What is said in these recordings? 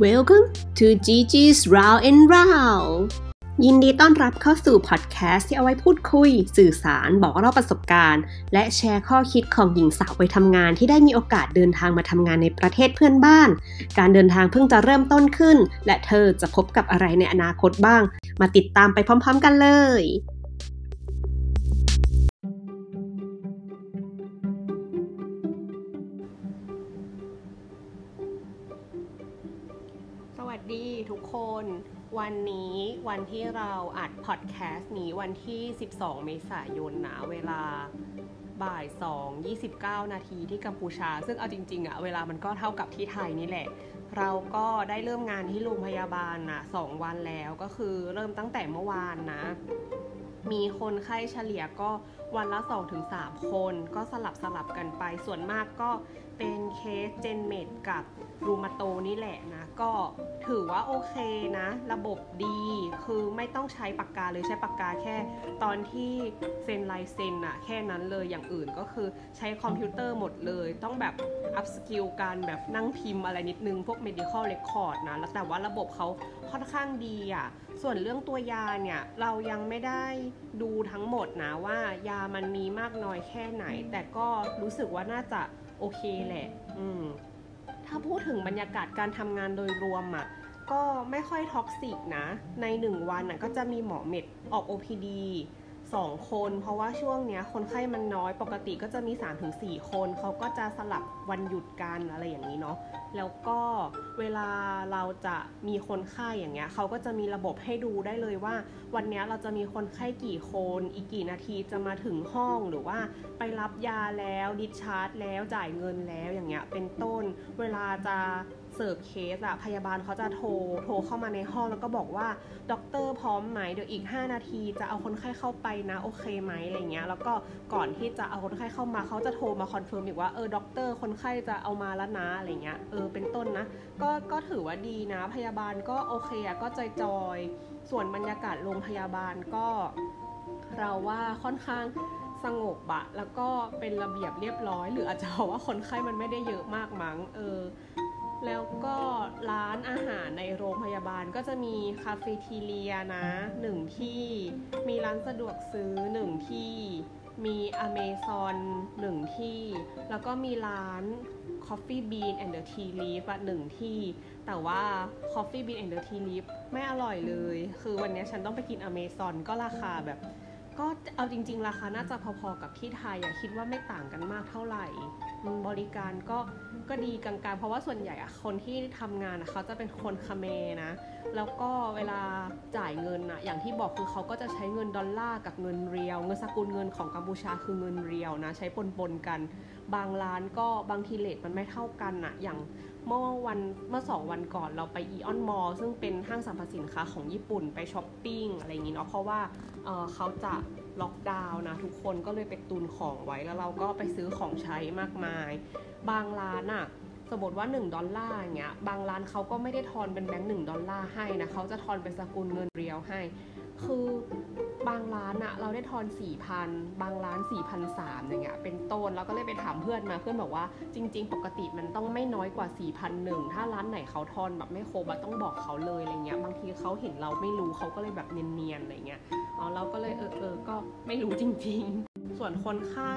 Welcome to Gigi's Round and Round ยินดีต้อนรับเข้าสู่พอดแคสต์ที่เอาไว้พูดคุย สื่อสารบอกเล่าประสบการณ์ และแชร์ข้อคิดของหญิงสาวไปทำงานที่ได้มีโอกาสเดินทางมาทำงานในประเทศเพื่อนบ้าน การเดินทางเพิ่งจะเริ่มต้นขึ้น และเธอจะพบกับอะไรในอนาคตบ้าง มาติดตามไปพร้อม ๆ กันเลย น วันนี้วันที่เราอัดพอดแคสต์นี้วันที่ 12 เมษายนนะเวลาบ่าย2 29 นาทีที่กัมพูชา ซึ่งเอาจริงๆอะเวลามันก็เท่ากับที่ไทยนี่แหละ เราก็ได้เริ่มงานที่โรงพยาบาลนะสองวันแล้วก็คือเริ่มตั้งแต่เมื่อวานนะ มีคนไข้เฉลี่ยก็วันละ 2-3 คน ก็สลับสลับกันไปส่วนมากก็เป็นเคgen med กับ rheumato นี่แหละนะ ก็ถือว่าโอเคนะ ระบบดีคือไม่ต้องใช้ปากกาเลยใช้ปากกาแค่ตอนที่เซ็นลายเซ็นอะแค่นั้นเลยอย่างอื่นก็คือใช้คอมพิวเตอร์หมดเลย ต้องแบบ up skill การแบบนั่งพิมพ์อะไรนิดนึง พวก medical record นะแล้วแต่ว่าระบบเขาค่อนข้างดีอะส่วนเรื่องตัวยาเนี่ย เรายังไม่ได้ดูทั้งหมดนะว่ายามันมีมากน้อยแค่ไหน แต่ก็รู้สึกว่าน่าจะโอเคแหละ อืม ถ้าพูดถึงบรรยากาศการทำงานโดยรวมอะ่ะก็ไม่ค่อยท็อกซิกนะ ในหนึ่งวันอะก็จะมีหมอเม็ดออก OPD 2 คน เพราะว่าช่วงเนี้ยคนไข้มันน้อยปกติก็จะมี 3-4 คน เขาก็จะสลับวันหยุดกันอะไรอย่างนี้เนาะ แล้วก็เวลาเราจะมีคนไข้อย่างเงี้ยเขาก็จะมีระบบให้ดูได้เลยว่า วันเนี้ยเราจะมีคนไข้กี่คน อีกกี่นาทีจะมาถึงห้องหรือว่าไปรับยาแล้ว discharge แล้วจ่ายเงินแล้วอย่างเงี้ยเป็นต้น เวลาจะเสิร์ฟเคสอะพยาบาลเขาจะโทรโทรเข้ามาในห้องแล้วก็บอกว่าด็อกเตอร์พร้อมไหมเดี๋ยวอีก 5 นาทีจะเอาคนไข้เข้าไปนะโอเคไหมอะไรเงี้ยแล้วก็ก่อนที่จะเอาคนไข้เข้ามาเขาจะโทรมา confirm อีกว่าเออด็อกเตอร์คนไข้จะเอามาแล้วนะอะไรเงี้ยเออเป็นต้นนะ ก็ก็ถือว่าดีนะ พยาบาลก็โอเคอะก็จอยจอยส่วนบรรยากาศโรงพยาบาลก็เราว่าค่อนข้างสงบอะแล้วก็เป็นระเบียบเรียบร้อย หรืออาจจะเพราะว่าคนไข้มันไม่ได้เยอะมากมั้งเออแล้วก็ร้านอาหารในโรงพยาบาลก็จะมีคาเฟ่ทีเรียนะหนึ่งที่มีร้านสะดวกซื้อหนึ่งที่มีอเมซอนหนึ่งที่ แล้วก็มีร้าน Coffee Bean and the Tea Leaf อะหนึ่งที่ แต่ว่า Coffee Bean and the Tea Leaf ไม่อร่อยเลย คือวันนี้ฉันต้องไปกินอเมซอนก็ราคาแบบ ก็เอาจริง ๆ ราคาน่าจะพอๆกับที่ไทยอะคิดว่าไม่ต่างกันมากเท่าไหร่บริการก็ก็ดีกลางๆ เพราะว่าส่วนใหญ่อะคนที่ทำงานอะเขาจะเป็นคนคาเมนะ แล้วก็เวลาจ่ายเงินอะอย่างที่บอกคือเขาก็จะใช้เงินดอลลาร์กับเงินเรียว เงินสกุลเงินของกัมพูชาคือเงินเรียวนะ ใช้ปนๆกัน บางร้านก็บางที rate มันไม่เท่ากันอะอย่างเมื่อวันเมื่อสองวันก่อนเราไป AEON Mall ซึ่งเป็นห้างสรรพสินค้าของญี่ปุ่นไปช้อปปิ้งอะไรอย่างนี้เนาะเพราะว่าเขาจะล็อกดาวน์นะทุกคนก็เลยไปตุนของไว้แล้วเราก็ไปซื้อของใช้มากมาย บางร้านอะสมมติว่า 1 ดอลลาร์อย่างเงี้ยบางร้านเขาก็ไม่ได้ทอนเป็นแบงค์ดอลลาร์ให้นะเขาจะทอนเป็นสกุลเงินเรียลให้ คือบางร้านอะเราได้ทอน4,000บางร้าน4,300อย่างเงี้ยเป็นต้นแล้วก็เลยไปถามเพื่อนมาเพื่อนบอกว่าจริง ๆ ปกติมันต้องไม่น้อยกว่า4,001ถ้าร้านไหนเขาทอนแบบไม่ครบต้องบอกเขาเลยอะไรเงี้ยบางทีเขาเห็นเราไม่รู้เขาก็เลยแบบเนียนๆอะไรเงี้ยอ๋อเราก็เลยเออเออก็ไม่รู้จริง ๆ ส่วนคนไข้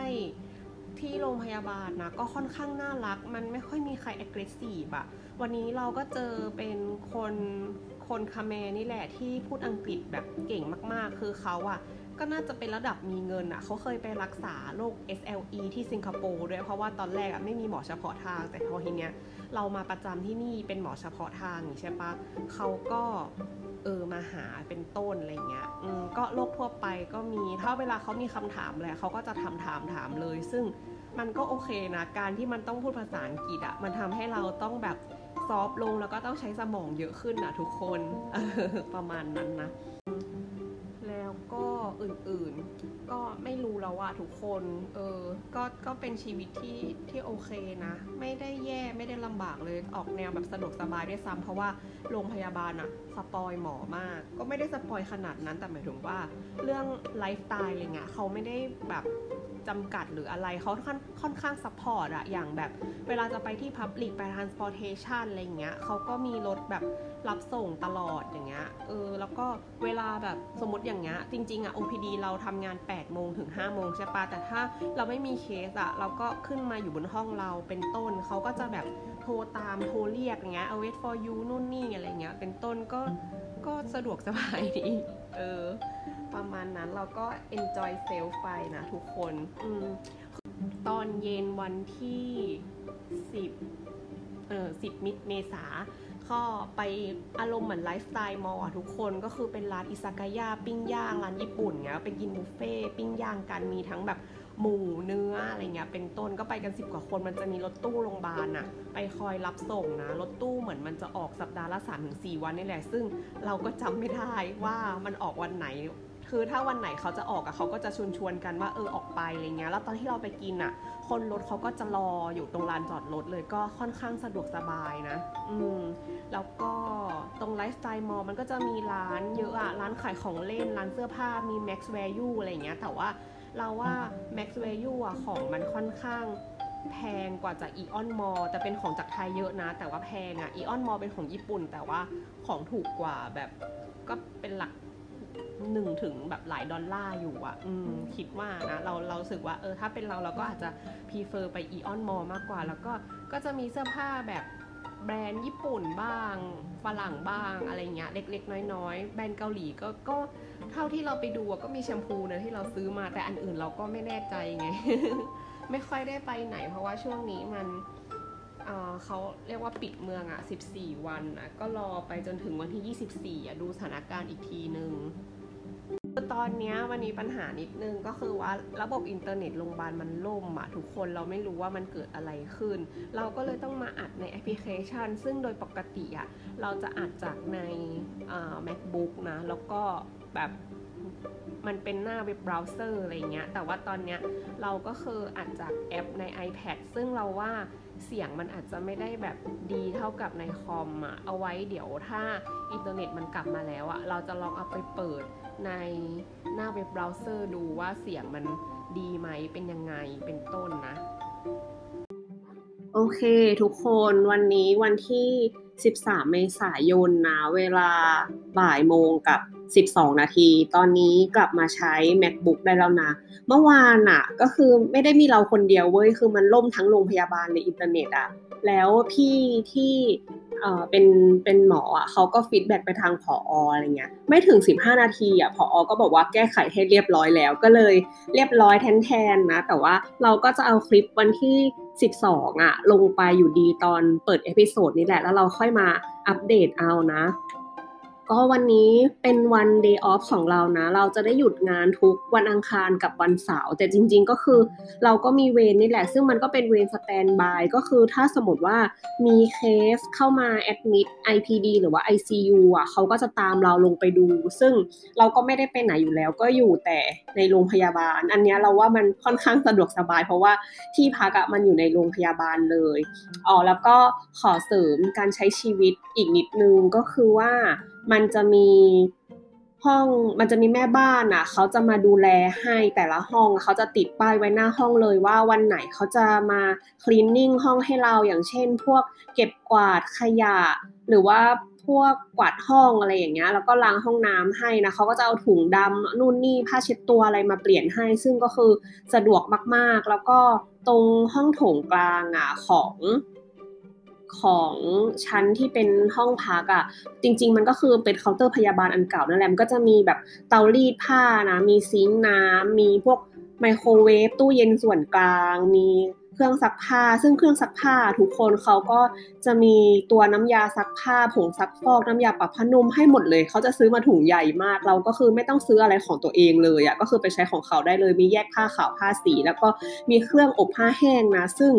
ที่โรงพยาบาลนะก็ค่อนข้างน่ารัก มันไม่ค่อยมีใคร aggressive อะวันนี้เราก็เจอเป็นคน คนคาเมนี่แหละที่พูดอังกฤษแบบเก่งมากๆ คือเขาอะก็น่าจะเป็นระดับมีเงินอะเขาเคยไปรักษาโรค SLE ที่สิงคโปร์ด้วยเพราะว่าตอนแรกอะไม่มีหมอเฉพาะทาง แต่พอทีเนี้ยเรามาประจำที่นี่เป็นหมอเฉพาะทางใช่ปะเขาก็เออมาหาเป็นต้นอะไรเงี้ยอืมก็โรคทั่วไปก็มีถ้าเวลาเขามีคำถามอะไรเขาก็จะทำถามถามเลย ซึ่งมันก็โอเคนะการที่มันต้องพูดภาษาอังกฤษอะมันทำให้เราต้องแบบ soft ลงแล้วก็ต้องใช้สมองเยอะขึ้นนะทุกคนประมาณนั้นนะ แล้วก็อื่นๆ ก็ไม่รู้แล้วว่าทุกคน เออ ก็ก็เป็นชีวิตที่ที่โอเคนะ ไม่ได้แย่ไม่ได้ลำบากเลยออกแนวแบบสะดวกสบายด้วยซ้ำเพราะว่าโรงพยาบาลอะ spoil หมอมาก ก็ไม่ได้ spoil ขนาดนั้นแต่หมายถึงว่า เรื่องไลฟ์สไตล์อะไรเงี้ยเขาไม่ได้แบบ จำกัดหรืออะไรเขาค่อนค่อนข้าง support อะอย่างแบบ เวลาจะไปที่ Public ไป Transportation อะไรเงี้ยเขาก็มีรถแบบรับส่งตลอดอย่างเงี้ยเออแล้วก็เวลาแบบสมมติอย่างเงี้ยจริงๆอะ OPD เราทำงาน 8 โมงถึง 5 โมงใช่ปะแต่ถ้าเราไม่มีเคสอะเราก็ขึ้นมาอยู่บนห้องเราเป็นต้นเขาก็จะแบบโทรตามโทรเรียกอย่างเงี้ย wait for you นู่นนี่อะไรเงี้ยเป็นต้นก็ก็สะดวกสบายดีเออ ประมาณนั้นเราก็ enjoy self ไปนะทุกคนอืมตอนเย็นวันที่ 10 เออ10 มิเมษาก็ไปอารมณ์เหมือนไลฟ์สไตล์มอลทุกคนก็คือเป็นร้านอิซากายะปิ้งย่างร้านญี่ปุ่นเงี้ยไปกินบุฟเฟ่ปิ้งย่างกันมีทั้งแบบ หมูเนื้ออะไรเงี้ยเป็นต้นก็ไปกันสิบกว่าคน มันจะมีรถตู้โรงพยาบาลอะไปคอยรับส่งนะรถตู้เหมือนมันจะออกสัปดาห์ละ3าถึงสวันนี่แหละ ซึ่งเราก็จำไม่ได้ว่ามันออกวันไหน คือถ้าวันไหนเขาจะออกอะเขาก็จะชวนชวนกันว่าเออออกไปอะไรเงี้ยแล้วตอนที่เราไปกินอะคนรถเขาก็จะรออยู่ตรงลานจอดรถเลยก็ค่อนข้างสะดวกสบายนะ อืมแล้วก็ตรงไลฟ์สไตล์มอลมันก็จะมีร้านเยอะอะร้านขายของเล่นร้านเสื้อผ้ามี Max Value อะไรเงี้ยแต่ว่า เราว่า Max Value อะของมันค่อนข้างแพงกว่าจาก Eon Mall แต่เป็นของจากไทยเยอะนะ แต่ว่าแพงอะ Eon Mall เป็นของญี่ปุ่น แต่ว่าของถูกกว่าแบบก็เป็นหลักหนึ่งถึงแบบหลายดอลลาร์อยู่อะอืมคิดว่านะ เราเราสึกว่าเออถ้าเป็นเราเราก็อาจจะพีเฟอร์ไป Eon Mall มากกว่า แล้วก็ก็จะมีเสื้อผ้าแบบแบรนด์ญี่ปุ่นบ้างฝรั่งบ้างอะไรเงี้ยเล็กๆ น้อยๆ แบรนด์เกาหลีก็ก็ เท่าที่เราไปดูก็มีแชมพูนะที่เราซื้อมาแต่อันอื่นเราก็ไม่แน่ใจไง ไม่ค่อยได้ไปไหน เพราะว่าช่วงนี้มันเขาเรียกว่าปิดเมืองอะ14 วันอะก็รอไปจนถึงวันที่ 24อะดูสถานการณ์อีกทีหนึ่งตอนนี้มันมีปัญหานิดนึงก็คือว่าระบบอินเทอร์เน็ตโรงพยาบาลมันล่มอะทุกคนเราไม่รู้ว่ามันเกิดอะไรขึ้น เราก็เลยต้องมาอัดในแอปพลิเคชัน ซึ่งโดยปกติอะเราจะอัดจากใน macbook นะ แล้วก็ แบบมันเป็นหน้าเว็บเบราว์เซอร์อะไรเงี้ย แต่ว่าตอนเนี้ยเราก็คืออัดจากแอปใน iPad ซึ่งเราว่าเสียงมันอาจจะไม่ได้แบบดีเท่ากับในคอมอะเอาไว้เดี๋ยวถ้าอินเทอร์เน็ตมันกลับมาแล้วอะเราจะลองเอาไปเปิดในหน้าเว็บเบราว์เซอร์ดูว่าเสียงมันดีไหมเป็นยังไงเป็นต้นนะ โอเค ทุกคนวันนี้วันที่ 13 เมษายนนะ เวลาบ่ายโมงกับ 12 นาที ตอนนี้กลับมาใช้ macbook ได้แล้วนะ เมื่อวานอะก็คือไม่ได้มีเราคนเดียวเว้ย คือมันล่มทั้งโรงพยาบาลในอินเทอร์เน็ตอะแล้วพี่ที่เอ่อเป็นเป็นหมออะเขาก็ feedback ไปทางผออะไรเงี้ย ไม่ถึง 15 นาทีอะผอก็บอกว่าแก้ไขให้เรียบร้อยแล้ว ก็เลยเรียบร้อยแทนๆนะ แต่ว่าเราก็จะเอาคลิปวันที่12อะลงไปอยู่ดีตอนเปิด episode นี้แหละ แล้วเราค่อยมาอัปเดตเอานะ ก็วันนี้เป็นวัน day off ของเรานะ เราจะได้หยุดงานทุกวันอังคารกับวันเสาร์แต่จริง ๆ ก็คือเราก็มีเวรนี่แหละ ซึ่งมันก็เป็นเวร standby ก็คือถ้าสมมติว่ามีเคสเข้ามาแอดมิด IPD หรือว่า ICU อะเขาก็จะตามเราลงไปดู ซึ่งเราก็ไม่ได้ไปไหนอยู่แล้ว ก็อยู่แต่ในโรงพยาบาล อันนี้เราว่ามันค่อนข้างสะดวกสบาย เพราะว่าที่พักอะมันอยู่ในโรงพยาบาลเลยอ๋อแล้วก็ขอเสริมการใช้ชีวิตอีกนิดนึงก็คือว่า มันจะมีห้องมันจะมีแม่บ้านอะเขาจะมาดูแลให้แต่ละห้องเขาจะติดป้ายไว้หน้าห้องเลยว่าวันไหนเขาจะมาคลีนนิ่งห้องให้เราอย่างเช่น พวกเก็บกวาดขยะ หรือว่าพวกกวาดห้องอะไรอย่างเงี้ยแล้วก็ล้างห้องน้ำให้นะเขาก็จะเอาถุงดำนู่นนี่ผ้าเช็ดตัวอะไรมาเปลี่ยนให้ ซึ่งก็คือสะดวกมากๆ แล้วก็ตรงห้องโถงกลางอะของ ของชั้นที่เป็นห้องพักอะ่ะ จริง ๆ มันก็คือเป็นเคาน์เตอร์พยาบาลอันเก่านั่นแหละมันก็จะมีแบบเตารีดผ้านะ มีซิงค์น้ำมีพวกไมโครเวฟตู้เย็นส่วนกลาง มี เครื่องซักผ้า ซึ่งเครื่องซักผ้าทุกคนเขาก็จะมีตัวน้ำยาซักผ้า ผงซักฟอกน้ำยาปรับผ้านุ่มให้หมดเลย เขาจะซื้อมาถุงใหญ่มาก เราก็คือไม่ต้องซื้ออะไรของตัวเองเลยอะ่ะก็คือไปใช้ของเขาได้เลย มีแยกผ้าขาวผ้าสี แล้วก็มีเครื่องอบผ้าแห้งนะ ซึ่ง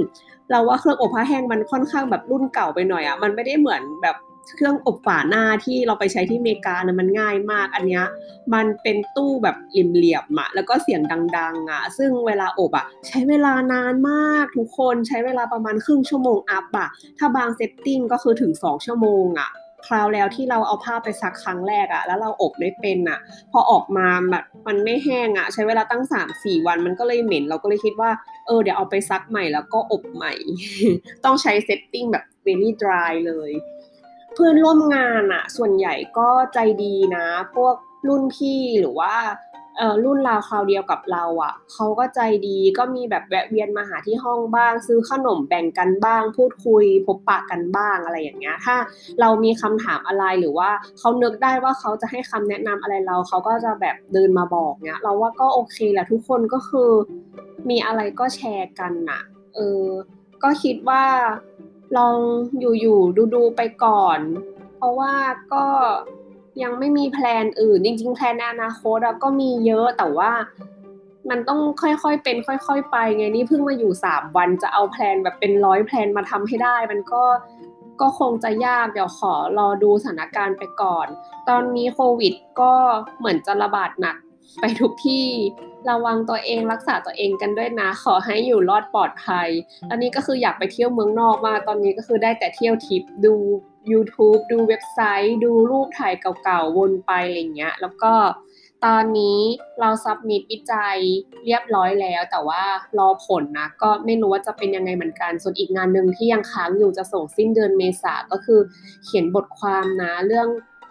เราว่าเครื่องอบผ้าแห้งมันค่อนข้างแบบรุ่นเก่าไปหน่อยอะ่ะ มันไม่ได้เหมือนแบบ เครื่องอบฝาหน้าที่เราไปใช้ที่อเมริกานะมันง่ายมาก อันเนี้ยมันเป็นตู้แบบเหลี่ยมๆอะแล้วก็เสียงดัง ๆอะซึ่งเวลาอบอะใช้เวลานานมากทุกคนใช้เวลาประมาณครึ่งชั่วโมง up อะถ้าบาง setting ก็คือถึง 2 ชั่วโมงอะคราวแล้วที่เราเอาผ้าไปซักครั้งแรกอะแล้วเราอบไม่เป็นอะพอออกมาแบบมันไม่แห้งอะใช้เวลาตั้งสามสี่วันมันก็เลยเหม็น เราก็เลยคิดว่า เออเดี๋ยวเอาไปซักใหม่แล้วก็อบใหม่ ต้องใช้ setting แบบ very dry เลย เพื่อนร่วมงานอะส่วนใหญ่ก็ใจดีนะ พวกรุ่นพี่หรือว่าเออรุ่นราวคราวเดียวกับเราอะ่ะเขาก็ใจดีก็มีแบบแวะเวียนมาหาที่ห้องบ้าง ซื้อขนมแบ่งกันบ้าง พูดคุยพบปะกันบ้างอะไรอย่างเงี้ยถ้าเรามีคำถามอะไรหรือว่าเขานึกได้ว่าเขาจะให้คำแนะนำอะไรเราเขาก็จะแบบเดินมาบอกเนี้ยเราว่าก็โอเคแหละทุกคนก็คือ มีอะไรก็แชร์กันน่ะเออก็คิดว่า ลองอยู่ๆดูๆไปก่อน เพราะว่าก็ยังไม่มี plan อื่น จริง ๆ plan อนาคตก็มีเยอะแต่ว่ามันต้องค่อยๆเป็น ค่อย ๆ ไปไงนี่เพิ่งมาอยู่สามวันจะเอา plan แบบเป็นร้อย plan มาทำให้ได้ มันก็ก็คงจะยากเดี๋ยวขอรอดูสถานการณ์ไปก่อน ตอนนี้โควิดก็เหมือนจะระบาดหนักไปทุกที่ ระวังตัวเองรักษาตัวเองกันด้วยนะ ขอให้อยู่รอดปลอดภัยตอนนี้ก็คืออยากไปเที่ยวเมืองนอกมาตอนนี้ก็คือได้แต่เที่ยวทิปดู YouTube ดูเว็บไซต์ ดูรูปถ่ายเก่าๆ วนไปอะไรเงี้ย แล้วก็ตอนนี้เราซับมิดวิจัยเรียบร้อยแล้ว แต่ว่ารอผลนะ ก็ไม่รู้ว่าจะเป็นยังไงเหมือนกัน ส่วนอีกงานหนึ่งที่ยังค้างอยู่จะส่งสิ้นเดือนเมษาก็คือเขียนบทความนะเรื่อง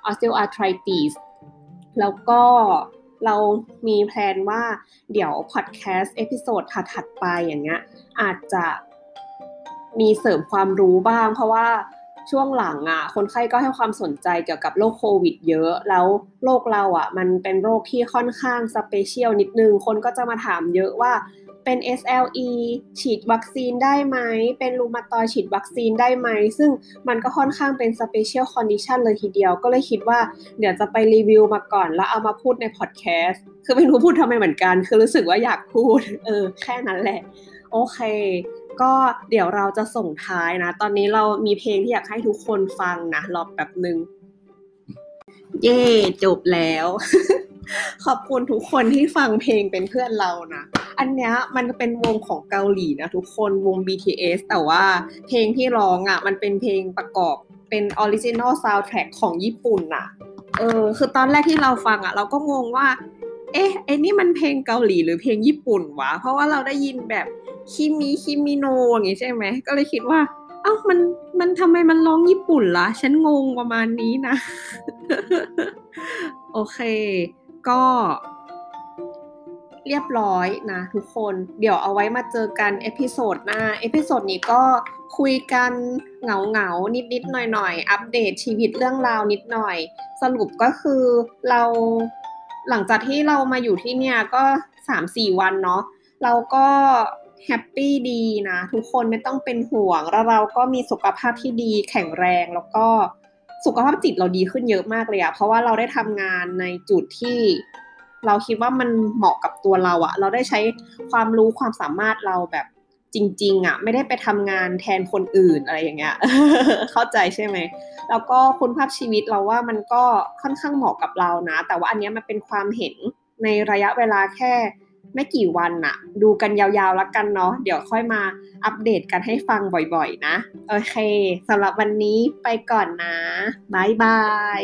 osteoarthritis แล้วก็ เรามี plan ว่าเดี๋ยวพอดแคสต์ episode ถัดๆไปอย่างเงี้ยอาจจะมีเสริมความรู้บ้าง เพราะว่าช่วงหลังอะคนไข้ก็ให้ความสนใจเกี่ยวกับโรคโควิด เยอะ แล้วโรคเราอะ มันเป็นโรคที่ค่อนข้าง special นิดนึง คนก็จะมาถามเยอะว่า เป็น SLE ฉีดวัคซีนได้ไหม เป็นรูมาตอยฉีดวัคซีนได้ไหม ซึ่งมันก็ค่อนข้างเป็น special condition เลยทีเดียว ก็เลยคิดว่า เดี๋ยวจะไปรีวิวมาก่อนแล้วเอามาพูดในพอดแคสต์ คือไม่รู้พูดทำไมเหมือนกัน คือรู้สึกว่าอยากพูด เออ แค่นั้นแหละ โอเค ก็เดี๋ยวเราจะส่งท้ายนะ ตอนนี้เรามีเพลงที่อยากให้ทุกคนฟังนะ รอแป๊บหนึ่งเย่จบแล้ว ขอบคุณทุกคนที่ฟังเพลงเป็นเพื่อนเรานะ อันเนี้ยมันเป็นวงของเกาหลีนะทุกคนวง BTS แต่ว่าเพลงที่ร้องอะ มันเป็นเพลงประกอบเป็น original soundtrack ของญี่ปุ่นน่ะ เออ คือตอนแรกที่เราฟังอะ เราก็งงว่า เอ๊ะไอ้นี่มันเพลงเกาหลีหรือเพลงญี่ปุ่นวะ เพราะว่าเราได้ยินแบบคิมิคิมิโนอย่างงี้ใช่ไหม ก็เลยคิดว่าเอ้ามันมันทำไมมันร้องญี่ปุ่นละ่ะ ฉันงงประมาณนี้นะ โอเค ก็เรียบร้อยนะทุกคน เดี๋ยวเอาไว้มาเจอกัน episode หน้า episode นี้ก็คุยกันเหงาเหงานิดนิดหน่อยหน่อยอัปเดตชีวิตเรื่องราวนิดหน่อย สรุปก็คือเราหลังจากที่เรามาอยู่ที่เนี่ยก็สามสี่วันเนาะเราก็ happy ดีนะ ทุกคนไม่ต้องเป็นห่วงแล้วเราก็มีสุขภาพที่ดีแข็งแรงแล้วก็ สุขภาพจิตเราดีขึ้นเยอะมากเลยอะเพราะว่าเราได้ทำงานในจุดที่เราคิดว่ามันเหมาะกับตัวเราอะเราได้ใช้ความรู้ความสามารถเราแบบจริง ๆอะไม่ได้ไปทำงานแทนคนอื่นอะไรอย่างเงี้ย เข้าใจใช่ไหม แล้วก็คุณภาพชีวิตเราว่ามันก็ค่อนข้างเหมาะกับเรานะ แต่ว่าอันนี้มันเป็นความเห็นในระยะเวลาแค่ ไม่กี่วันน่ะ ดูกันยาวๆแล้วกันเนาะเดี๋ยวค่อยมาอัปเดตกันให้ฟังบ่อยๆนะ โอเคสำหรับวันนี้ไปก่อนนะบายบาย